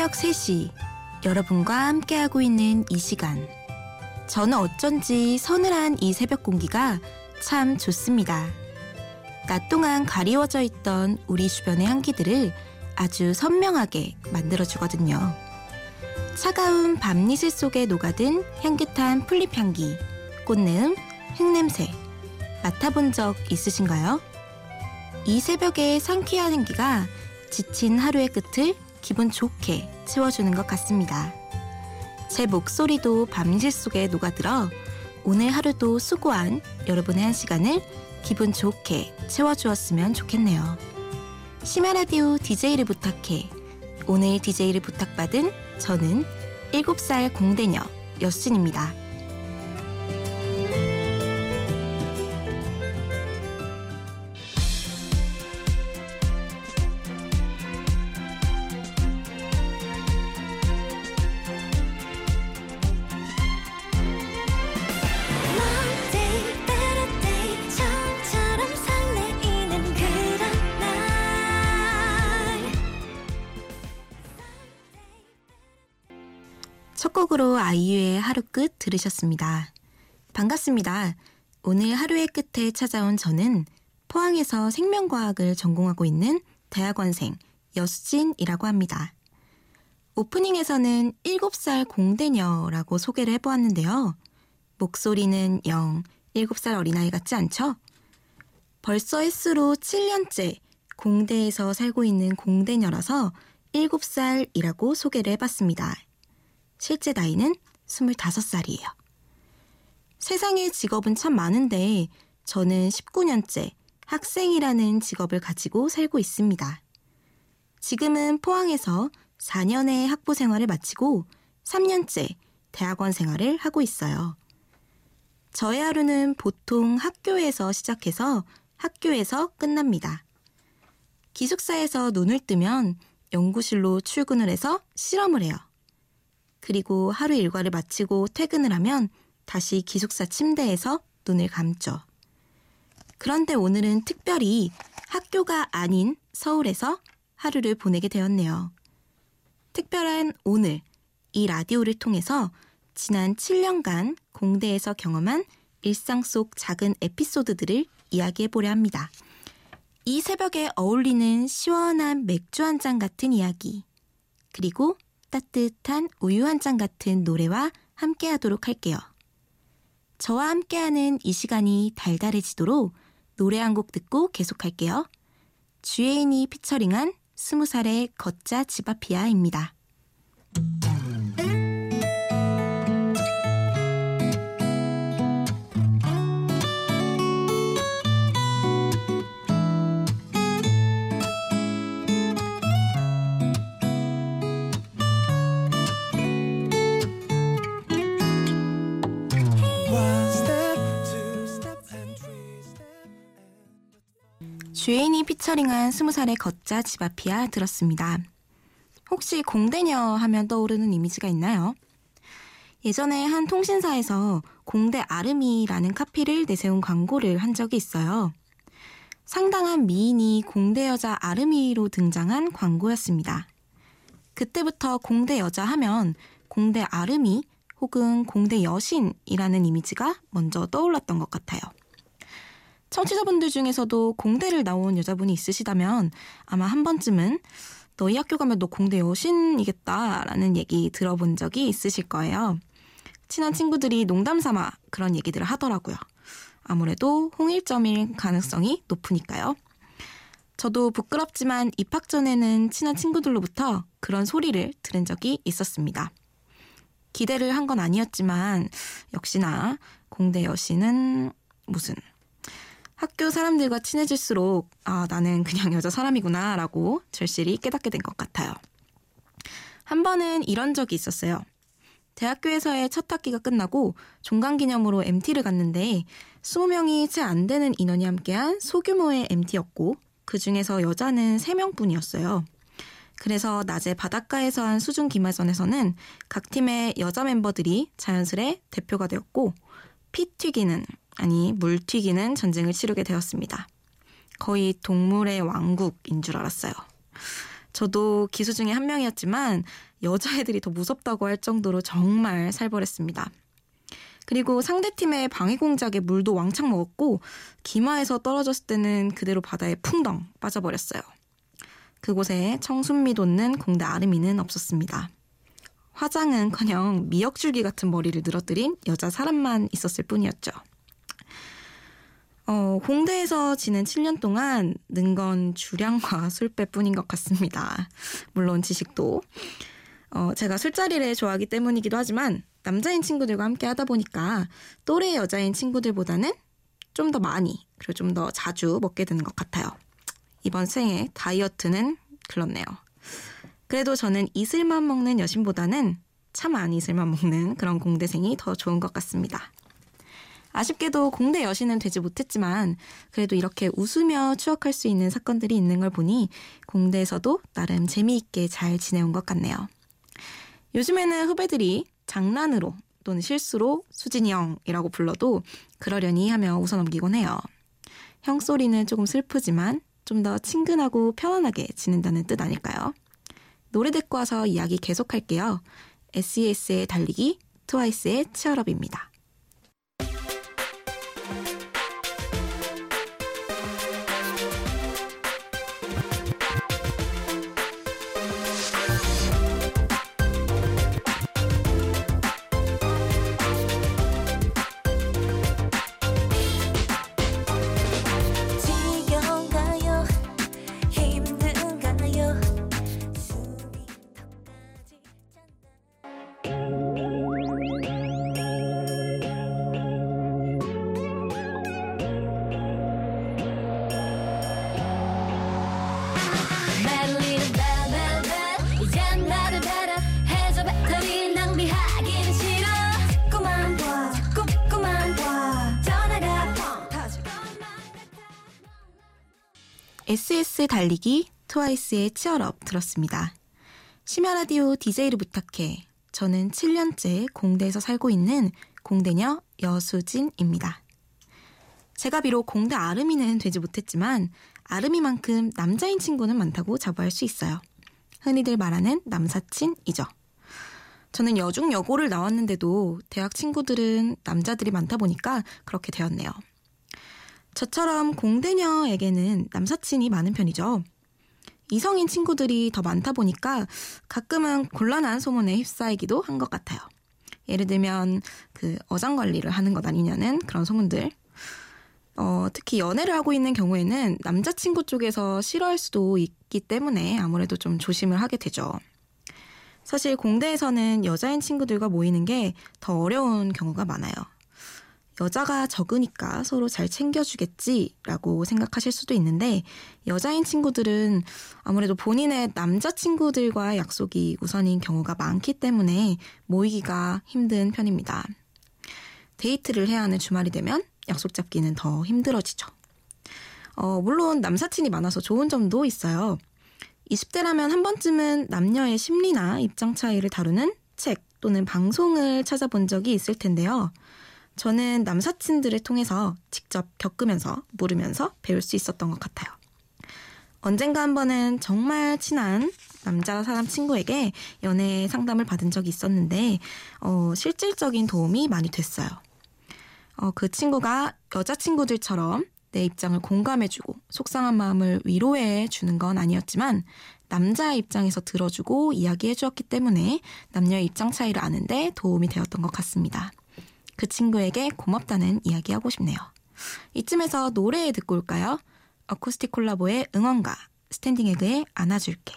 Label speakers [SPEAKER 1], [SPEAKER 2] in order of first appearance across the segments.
[SPEAKER 1] 새벽 3시 여러분과 함께하고 있는 이 시간 저는 어쩐지 서늘한 이 새벽 공기가 참 좋습니다. 낮 동안 가리워져 있던 우리 주변의 향기들을 아주 선명하게 만들어주거든요. 차가운 밤이슬 속에 녹아든 향긋한 풀잎 향기, 꽃내음, 흙냄새 맡아본 적 있으신가요? 이 새벽의 상쾌한 향기가 지친 하루의 끝을 기분 좋게 채워주는 것 같습니다. 제 목소리도 밤실 속에 녹아들어 오늘 하루도 수고한 여러분의 한 시간을 기분 좋게 채워주었으면 좋겠네요. 심야라디오 DJ를 부탁해 오늘 DJ를 부탁받은 저는 7살 공대녀 여순입니다. 첫 곡으로 아이유의 하루 끝 들으셨습니다. 반갑습니다. 오늘 하루의 끝에 찾아온 저는 포항에서 생명과학을 전공하고 있는 대학원생 여수진이라고 합니다. 오프닝에서는 7살 공대녀라고 소개를 해보았는데요. 목소리는 영 7살 어린아이 같지 않죠? 벌써 횟수로 7년째 공대에서 살고 있는 공대녀라서 7살이라고 소개를 해봤습니다. 실제 나이는 25살이에요. 세상에 직업은 참 많은데 저는 19년째 학생이라는 직업을 가지고 살고 있습니다. 지금은 포항에서 4년의 학부 생활을 마치고 3년째 대학원 생활을 하고 있어요. 저의 하루는 보통 학교에서 시작해서 학교에서 끝납니다. 기숙사에서 눈을 뜨면 연구실로 출근을 해서 실험을 해요. 그리고 하루 일과를 마치고 퇴근을 하면 다시 기숙사 침대에서 눈을 감죠. 그런데 오늘은 특별히 학교가 아닌 서울에서 하루를 보내게 되었네요. 특별한 오늘 이 라디오를 통해서 지난 7년간 공대에서 경험한 일상 속 작은 에피소드들을 이야기해 보려 합니다. 이 새벽에 어울리는 시원한 맥주 한 잔 같은 이야기, 그리고 따뜻한 우유 한 잔 같은 노래와 함께 하도록 할게요. 저와 함께하는 이 시간이 달달해지도록 노래 한 곡 듣고 계속할게요. 주예인이 피처링한 스무 살의 걷자 지바피아입니다. 주인이 피처링한 스무 살의 걷자 지바피아 들었습니다. 혹시 공대녀 하면 떠오르는 이미지가 있나요? 예전에 한 통신사에서 공대 아름이라는 카피를 내세운 광고를 한 적이 있어요. 상당한 미인이 공대 여자 아름이로 등장한 광고였습니다. 그때부터 공대 여자 하면 공대 아름이 혹은 공대 여신이라는 이미지가 먼저 떠올랐던 것 같아요. 청취자분들 중에서도 공대를 나온 여자분이 있으시다면 아마 한 번쯤은 너희 학교 가면 너 공대 여신이겠다라는 얘기 들어본 적이 있으실 거예요. 친한 친구들이 농담 삼아 그런 얘기들을 하더라고요. 아무래도 홍일점일 가능성이 높으니까요. 저도 부끄럽지만 입학 전에는 친한 친구들로부터 그런 소리를 들은 적이 있었습니다. 기대를 한 건 아니었지만 역시나 공대 여신은 무슨 학교 사람들과 친해질수록 아, 나는 그냥 여자 사람이구나 라고 절실히 깨닫게 된 것 같아요. 한 번은 이런 적이 있었어요. 대학교에서의 첫 학기가 끝나고 종강 기념으로 MT를 갔는데 20명이 채 안 되는 인원이 함께한 소규모의 MT였고 그 중에서 여자는 3명뿐이었어요. 그래서 낮에 바닷가에서 한 수중 기말전에서는 각 팀의 여자 멤버들이 자연스레 대표가 되었고 피 튀기는 아니 물 튀기는 전쟁을 치르게 되었습니다. 거의 동물의 왕국인 줄 알았어요. 저도 기수 중에 한 명이었지만 여자애들이 더 무섭다고 할 정도로 정말 살벌했습니다. 그리고 상대팀의 방해 공작에 물도 왕창 먹었고 기마에서 떨어졌을 때는 그대로 바다에 풍덩 빠져버렸어요. 그곳에 청순미 돋는 공대 아름이는 없었습니다. 화장은커녕 미역줄기 같은 머리를 늘어뜨린 여자 사람만 있었을 뿐이었죠. 어, 공대에서 지낸 7년 동안 는 건 주량과 술배뿐인 것 같습니다. 물론 지식도. 어, 제가 술자리를 좋아하기 때문이기도 하지만 남자인 친구들과 함께 하다 보니까 또래 여자인 친구들보다는 좀 더 많이 그리고 좀 더 자주 먹게 되는 것 같아요. 이번 생에 다이어트는 글렀네요. 그래도 저는 이슬만 먹는 여신보다는 참 안 이슬만 먹는 그런 공대생이 더 좋은 것 같습니다. 아쉽게도 공대 여신은 되지 못했지만 그래도 이렇게 웃으며 추억할 수 있는 사건들이 있는 걸 보니 공대에서도 나름 재미있게 잘 지내온 것 같네요. 요즘에는 후배들이 장난으로 또는 실수로 수진이 형이라고 불러도 그러려니 하며 웃어넘기곤 해요. 형 소리는 조금 슬프지만 좀 더 친근하고 편안하게 지낸다는 뜻 아닐까요? 노래 듣고 와서 이야기 계속할게요. SES의 달리기, 트와이스의 치얼업입니다. SS 달리기 트와이스의 치얼업 들었습니다. 심야 라디오 DJ를 부탁해. 저는 7년째 공대에서 살고 있는 공대녀 여수진입니다. 제가 비록 공대 아름이는 되지 못했지만 아름이만큼 남자인 친구는 많다고 자부할 수 있어요. 흔히들 말하는 남사친이죠. 저는 여중 여고를 나왔는데도 대학 친구들은 남자들이 많다 보니까 그렇게 되었네요. 저처럼 공대녀에게는 남사친이 많은 편이죠. 이성인 친구들이 더 많다 보니까 가끔은 곤란한 소문에 휩싸이기도 한 것 같아요. 예를 들면 그 어장 관리를 하는 것 아니냐는 그런 소문들. 어, 특히 연애를 하고 있는 경우에는 남자친구 쪽에서 싫어할 수도 있기 때문에 아무래도 좀 조심을 하게 되죠. 사실 공대에서는 여자인 친구들과 모이는 게 더 어려운 경우가 많아요. 여자가 적으니까 서로 잘 챙겨주겠지라고 생각하실 수도 있는데 여자인 친구들은 아무래도 본인의 남자친구들과의 약속이 우선인 경우가 많기 때문에 모이기가 힘든 편입니다. 데이트를 해야 하는 주말이 되면 약속 잡기는 더 힘들어지죠. 어, 물론 남사친이 많아서 좋은 점도 있어요. 20대라면 한 번쯤은 남녀의 심리나 입장 차이를 다루는 책 또는 방송을 찾아본 적이 있을 텐데요. 저는 남사친들을 통해서 직접 겪으면서 물으면서 배울 수 있었던 것 같아요. 언젠가 한 번은 정말 친한 남자 사람 친구에게 연애 상담을 받은 적이 있었는데, 어, 실질적인 도움이 많이 됐어요. 어, 그 친구가 여자친구들처럼 내 입장을 공감해주고 속상한 마음을 위로해 주는 건 아니었지만 남자의 입장에서 들어주고 이야기해 주었기 때문에 남녀의 입장 차이를 아는데 도움이 되었던 것 같습니다. 그 친구에게 고맙다는 이야기 하고 싶네요. 이쯤에서 노래 듣고 올까요? 어쿠스틱 콜라보의 응원가, 스탠딩 에그의 안아줄게.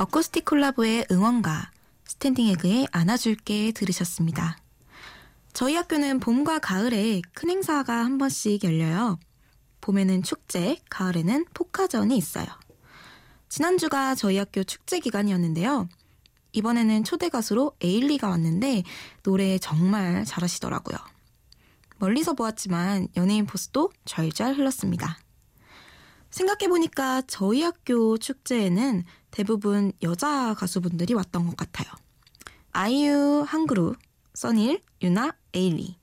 [SPEAKER 1] 어쿠스틱 콜라보의 응원가 스탠딩 에그의 안아줄게 들으셨습니다. 저희 학교는 봄과 가을에 큰 행사가 한 번씩 열려요. 봄에는 축제, 가을에는 포카전이 있어요. 지난주가 저희 학교 축제 기간이었는데요. 이번에는 초대 가수로 에일리가 왔는데 노래 정말 잘하시더라고요. 멀리서 보았지만 연예인 포스도 절절 흘렀습니다. 생각해보니까 저희 학교 축제에는 대부분 여자 가수분들이 왔던 것 같아요. 아이유, 한그루, 써닐, 유나, 에일리.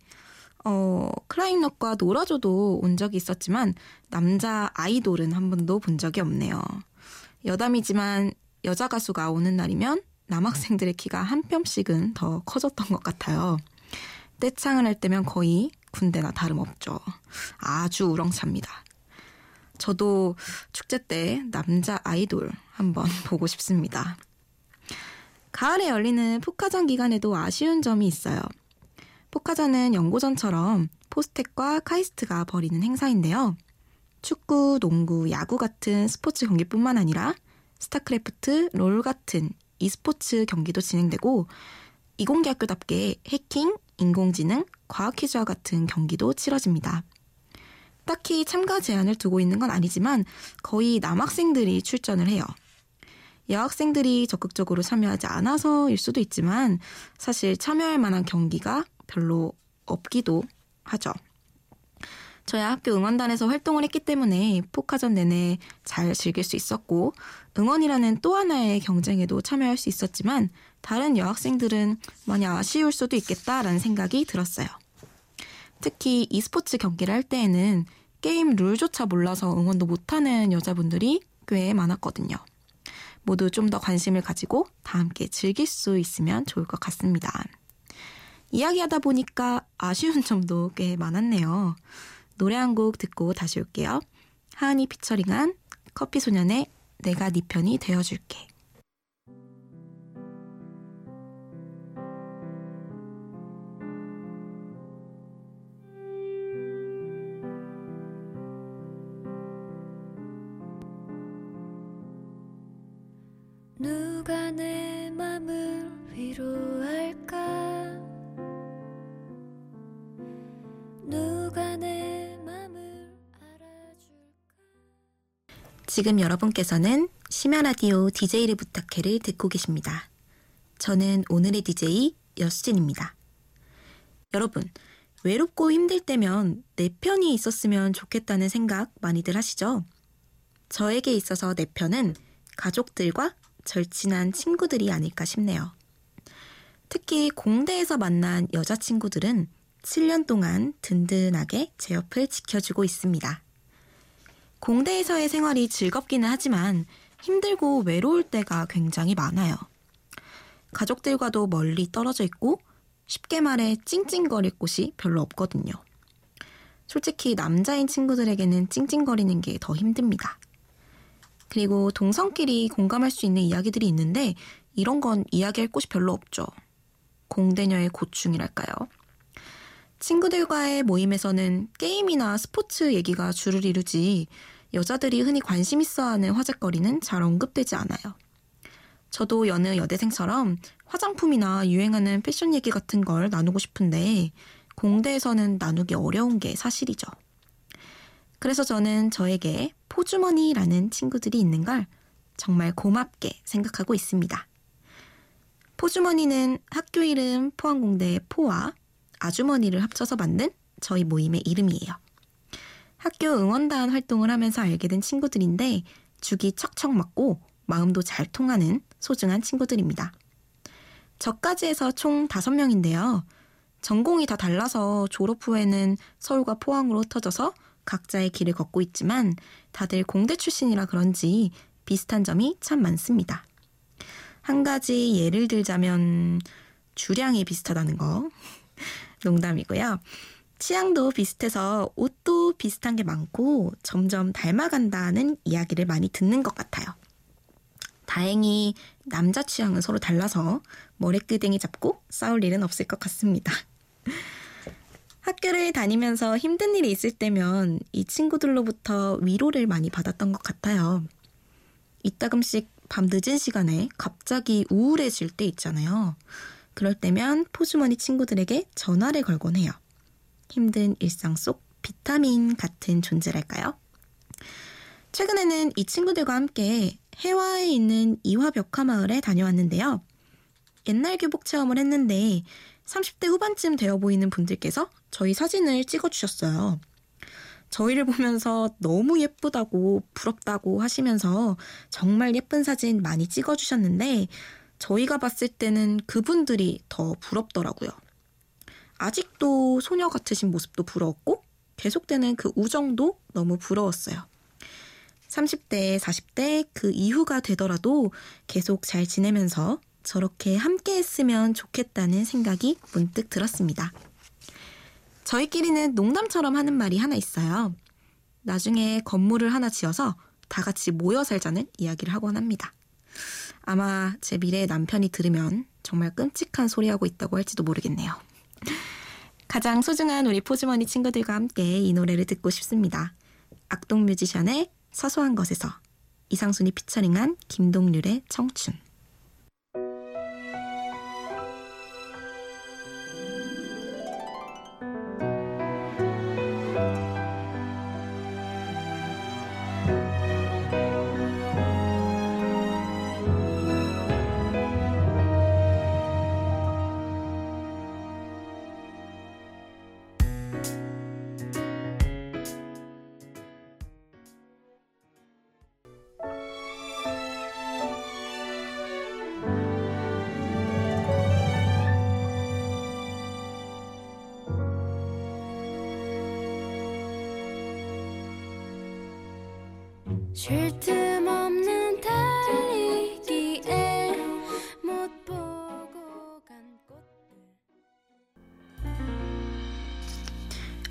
[SPEAKER 1] 어, 클라잉넛과 노라조도 온 적이 있었지만 남자 아이돌은 한 번도 본 적이 없네요. 여담이지만 여자 가수가 오는 날이면 남학생들의 키가 한 뼘씩은 더 커졌던 것 같아요. 떼창을 할 때면 거의 군대나 다름없죠. 아주 우렁찹니다. 저도 축제 때 남자 아이돌 한번 보고 싶습니다. 가을에 열리는 포카전 기간에도 아쉬운 점이 있어요. 포카전은 연고전처럼 포스텍과 카이스트가 벌이는 행사인데요. 축구, 농구, 야구 같은 스포츠 경기뿐만 아니라 스타크래프트, 롤 같은 e스포츠 경기도 진행되고 이공계 학교답게 해킹, 인공지능, 과학 퀴즈와 같은 경기도 치러집니다. 딱히 참가 제한을 두고 있는 건 아니지만 거의 남학생들이 출전을 해요. 여학생들이 적극적으로 참여하지 않아서일 수도 있지만 사실 참여할 만한 경기가 별로 없기도 하죠. 저희 학교 응원단에서 활동을 했기 때문에 포카전 내내 잘 즐길 수 있었고 응원이라는 또 하나의 경쟁에도 참여할 수 있었지만 다른 여학생들은 많이 아쉬울 수도 있겠다라는 생각이 들었어요. 특히 e스포츠 경기를 할 때에는 게임 룰조차 몰라서 응원도 못하는 여자분들이 꽤 많았거든요. 모두 좀 더 관심을 가지고 다 함께 즐길 수 있으면 좋을 것 같습니다. 이야기하다 보니까 아쉬운 점도 꽤 많았네요. 노래 한 곡 듣고 다시 올게요. 하은이 피처링한 커피소년의 내가 네 편이 되어줄게. 지금 여러분께서는 심야라디오 DJ를 부탁해를 듣고 계십니다. 저는 오늘의 DJ 여수진입니다. 여러분, 외롭고 힘들 때면 내 편이 있었으면 좋겠다는 생각 많이들 하시죠? 저에게 있어서 내 편은 가족들과 절친한 친구들이 아닐까 싶네요. 특히 공대에서 만난 여자친구들은 7년 동안 든든하게 제 옆을 지켜주고 있습니다. 공대에서의 생활이 즐겁기는 하지만 힘들고 외로울 때가 굉장히 많아요. 가족들과도 멀리 떨어져 있고 쉽게 말해 찡찡거릴 곳이 별로 없거든요. 솔직히 남자인 친구들에게는 찡찡거리는 게 더 힘듭니다. 그리고 동성끼리 공감할 수 있는 이야기들이 있는데 이런 건 이야기할 곳이 별로 없죠. 공대녀의 고충이랄까요. 친구들과의 모임에서는 게임이나 스포츠 얘기가 주를 이루지 여자들이 흔히 관심 있어 하는 화제거리는 잘 언급되지 않아요. 저도 여느 여대생처럼 화장품이나 유행하는 패션 얘기 같은 걸 나누고 싶은데 공대에서는 나누기 어려운 게 사실이죠. 그래서 저는 저에게 포주머니라는 친구들이 있는 걸 정말 고맙게 생각하고 있습니다. 포주머니는 학교 이름 포항공대의 포와 아주머니를 합쳐서 만든 저희 모임의 이름이에요. 학교 응원단 활동을 하면서 알게 된 친구들인데 죽이 척척 맞고 마음도 잘 통하는 소중한 친구들입니다. 저까지 해서 총 5명인데요. 전공이 다 달라서 졸업 후에는 서울과 포항으로 흩어져서 각자의 길을 걷고 있지만 다들 공대 출신이라 그런지 비슷한 점이 참 많습니다. 한 가지 예를 들자면 주량이 비슷하다는 거. 농담이고요. 취향도 비슷해서 옷도 비슷한 게 많고 점점 닮아간다는 이야기를 많이 듣는 것 같아요. 다행히 남자 취향은 서로 달라서 머리끄댕이 잡고 싸울 일은 없을 것 같습니다. 학교를 다니면서 힘든 일이 있을 때면 이 친구들로부터 위로를 많이 받았던 것 같아요. 이따금씩 밤 늦은 시간에 갑자기 우울해질 때 있잖아요. 그럴 때면 포주머니 친구들에게 전화를 걸곤 해요. 힘든 일상 속 비타민 같은 존재랄까요? 최근에는 이 친구들과 함께 해화에 있는 이화벽화 마을에 다녀왔는데요. 옛날 교복 체험을 했는데 30대 후반쯤 되어 보이는 분들께서 저희 사진을 찍어주셨어요. 저희를 보면서 너무 예쁘다고 부럽다고 하시면서 정말 예쁜 사진 많이 찍어주셨는데 저희가 봤을 때는 그분들이 더 부럽더라고요. 아직도 소녀 같으신 모습도 부러웠고 계속되는 그 우정도 너무 부러웠어요. 30대, 40대 그 이후가 되더라도 계속 잘 지내면서 저렇게 함께 했으면 좋겠다는 생각이 문득 들었습니다. 저희끼리는 농담처럼 하는 말이 하나 있어요. 나중에 건물을 하나 지어서 다 같이 모여 살자는 이야기를 하곤 합니다. 아마 제 미래의 남편이 들으면 정말 끔찍한 소리 하고 있다고 할지도 모르겠네요. 가장 소중한 우리 포즈머니 친구들과 함께 이 노래를 듣고 싶습니다. 악동 뮤지션의 사소한 것에서 이상순이 피처링한 김동률의 청춘. 쉴틈 없는 달리기에 못 보고 간 꽃들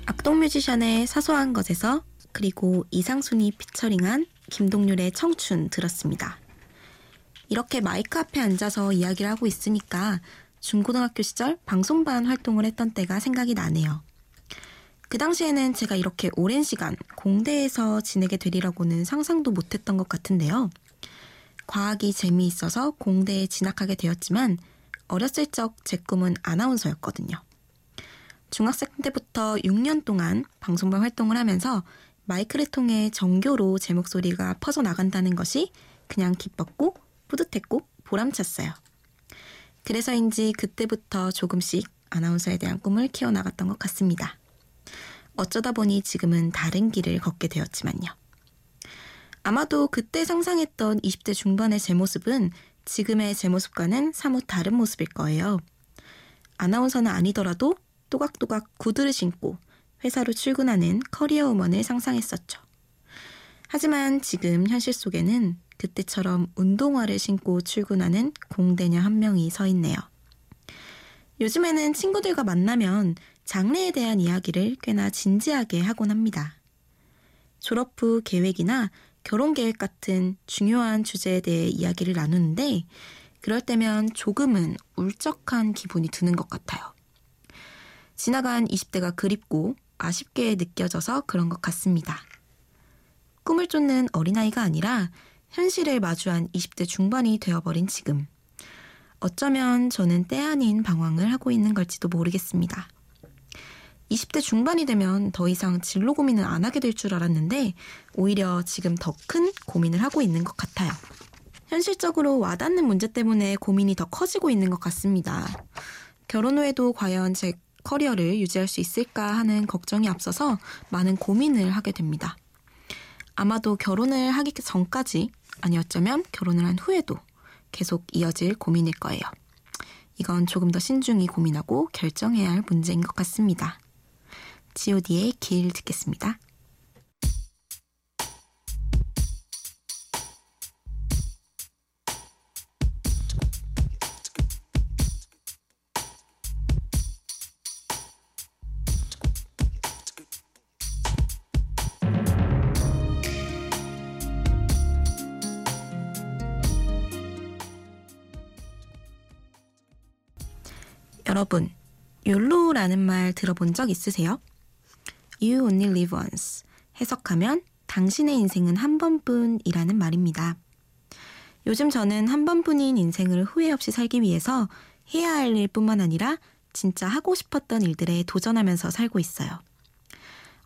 [SPEAKER 1] 악동 뮤지션의 사소한 것에서 그리고 이상순이 피처링한 김동률의 청춘 들었습니다. 이렇게 마이크 앞에 앉아서 이야기를 하고 있으니까 중고등학교 시절 방송반 활동을 했던 때가 생각이 나네요. 그 당시에는 제가 이렇게 오랜 시간 공대에서 지내게 되리라고는 상상도 못했던 것 같은데요. 과학이 재미있어서 공대에 진학하게 되었지만 어렸을 적 제 꿈은 아나운서였거든요. 중학생 때부터 6년 동안 방송반 활동을 하면서 마이크를 통해 정교로 제 목소리가 퍼져나간다는 것이 그냥 기뻤고 뿌듯했고 보람찼어요. 그래서인지 그때부터 조금씩 아나운서에 대한 꿈을 키워나갔던 것 같습니다. 어쩌다 보니 지금은 다른 길을 걷게 되었지만요. 아마도 그때 상상했던 20대 중반의 제 모습은 지금의 제 모습과는 사뭇 다른 모습일 거예요. 아나운서는 아니더라도 또각또각 구두를 신고 회사로 출근하는 커리어 우먼을 상상했었죠. 하지만 지금 현실 속에는 그때처럼 운동화를 신고 출근하는 공대녀 한 명이 서 있네요. 요즘에는 친구들과 만나면 장래에 대한 이야기를 꽤나 진지하게 하곤 합니다. 졸업 후 계획이나 결혼 계획 같은 중요한 주제에 대해 이야기를 나누는데 그럴 때면 조금은 울적한 기분이 드는 것 같아요. 지나간 20대가 그립고 아쉽게 느껴져서 그런 것 같습니다. 꿈을 쫓는 어린아이가 아니라 현실을 마주한 20대 중반이 되어버린 지금. 어쩌면 저는 때 아닌 방황을 하고 있는 걸지도 모르겠습니다. 20대 중반이 되면 더 이상 진로 고민을 안 하게 될 줄 알았는데 오히려 지금 더 큰 고민을 하고 있는 것 같아요. 현실적으로 와닿는 문제 때문에 고민이 더 커지고 있는 것 같습니다. 결혼 후에도 과연 제 커리어를 유지할 수 있을까 하는 걱정이 앞서서 많은 고민을 하게 됩니다. 아마도 결혼을 하기 전까지 아니 어쩌면 결혼을 한 후에도 계속 이어질 고민일 거예요. 이건 조금 더 신중히 고민하고 결정해야 할 문제인 것 같습니다. god의 길 듣겠습니다. 라는 말 들어본 적 있으세요? You only live once. 해석하면 당신의 인생은 한 번뿐이라는 말입니다. 요즘 저는 한 번뿐인 인생을 후회 없이 살기 위해서 해야 할 일뿐만 아니라 진짜 하고 싶었던 일들에 도전하면서 살고 있어요.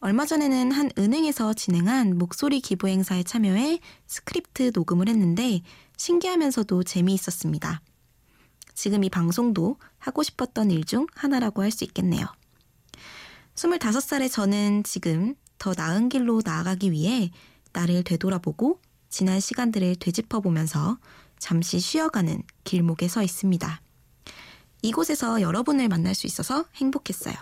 [SPEAKER 1] 얼마 전에는 한 은행에서 진행한 목소리 기부 행사에 참여해 스크립트 녹음을 했는데 신기하면서도 재미있었습니다. 지금 이 방송도 하고 싶었던 일 중 하나라고 할 수 있겠네요. 25살의 저는 지금 더 나은 길로 나아가기 위해 나를 되돌아보고 지난 시간들을 되짚어보면서 잠시 쉬어가는 길목에 서 있습니다. 이곳에서 여러분을 만날 수 있어서 행복했어요.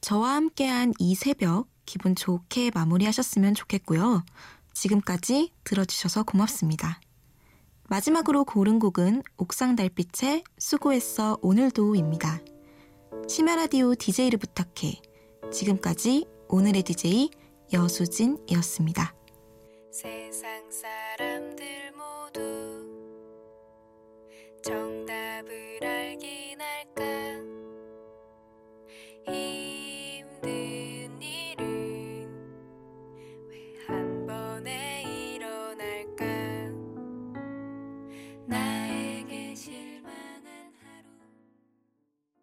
[SPEAKER 1] 저와 함께한 이 새벽 기분 좋게 마무리하셨으면 좋겠고요. 지금까지 들어주셔서 고맙습니다. 마지막으로 고른 곡은 옥상 달빛의 수고했어 오늘도입니다. 심야라디오 DJ를 부탁해. 지금까지 오늘의 DJ 여수진이었습니다. 세상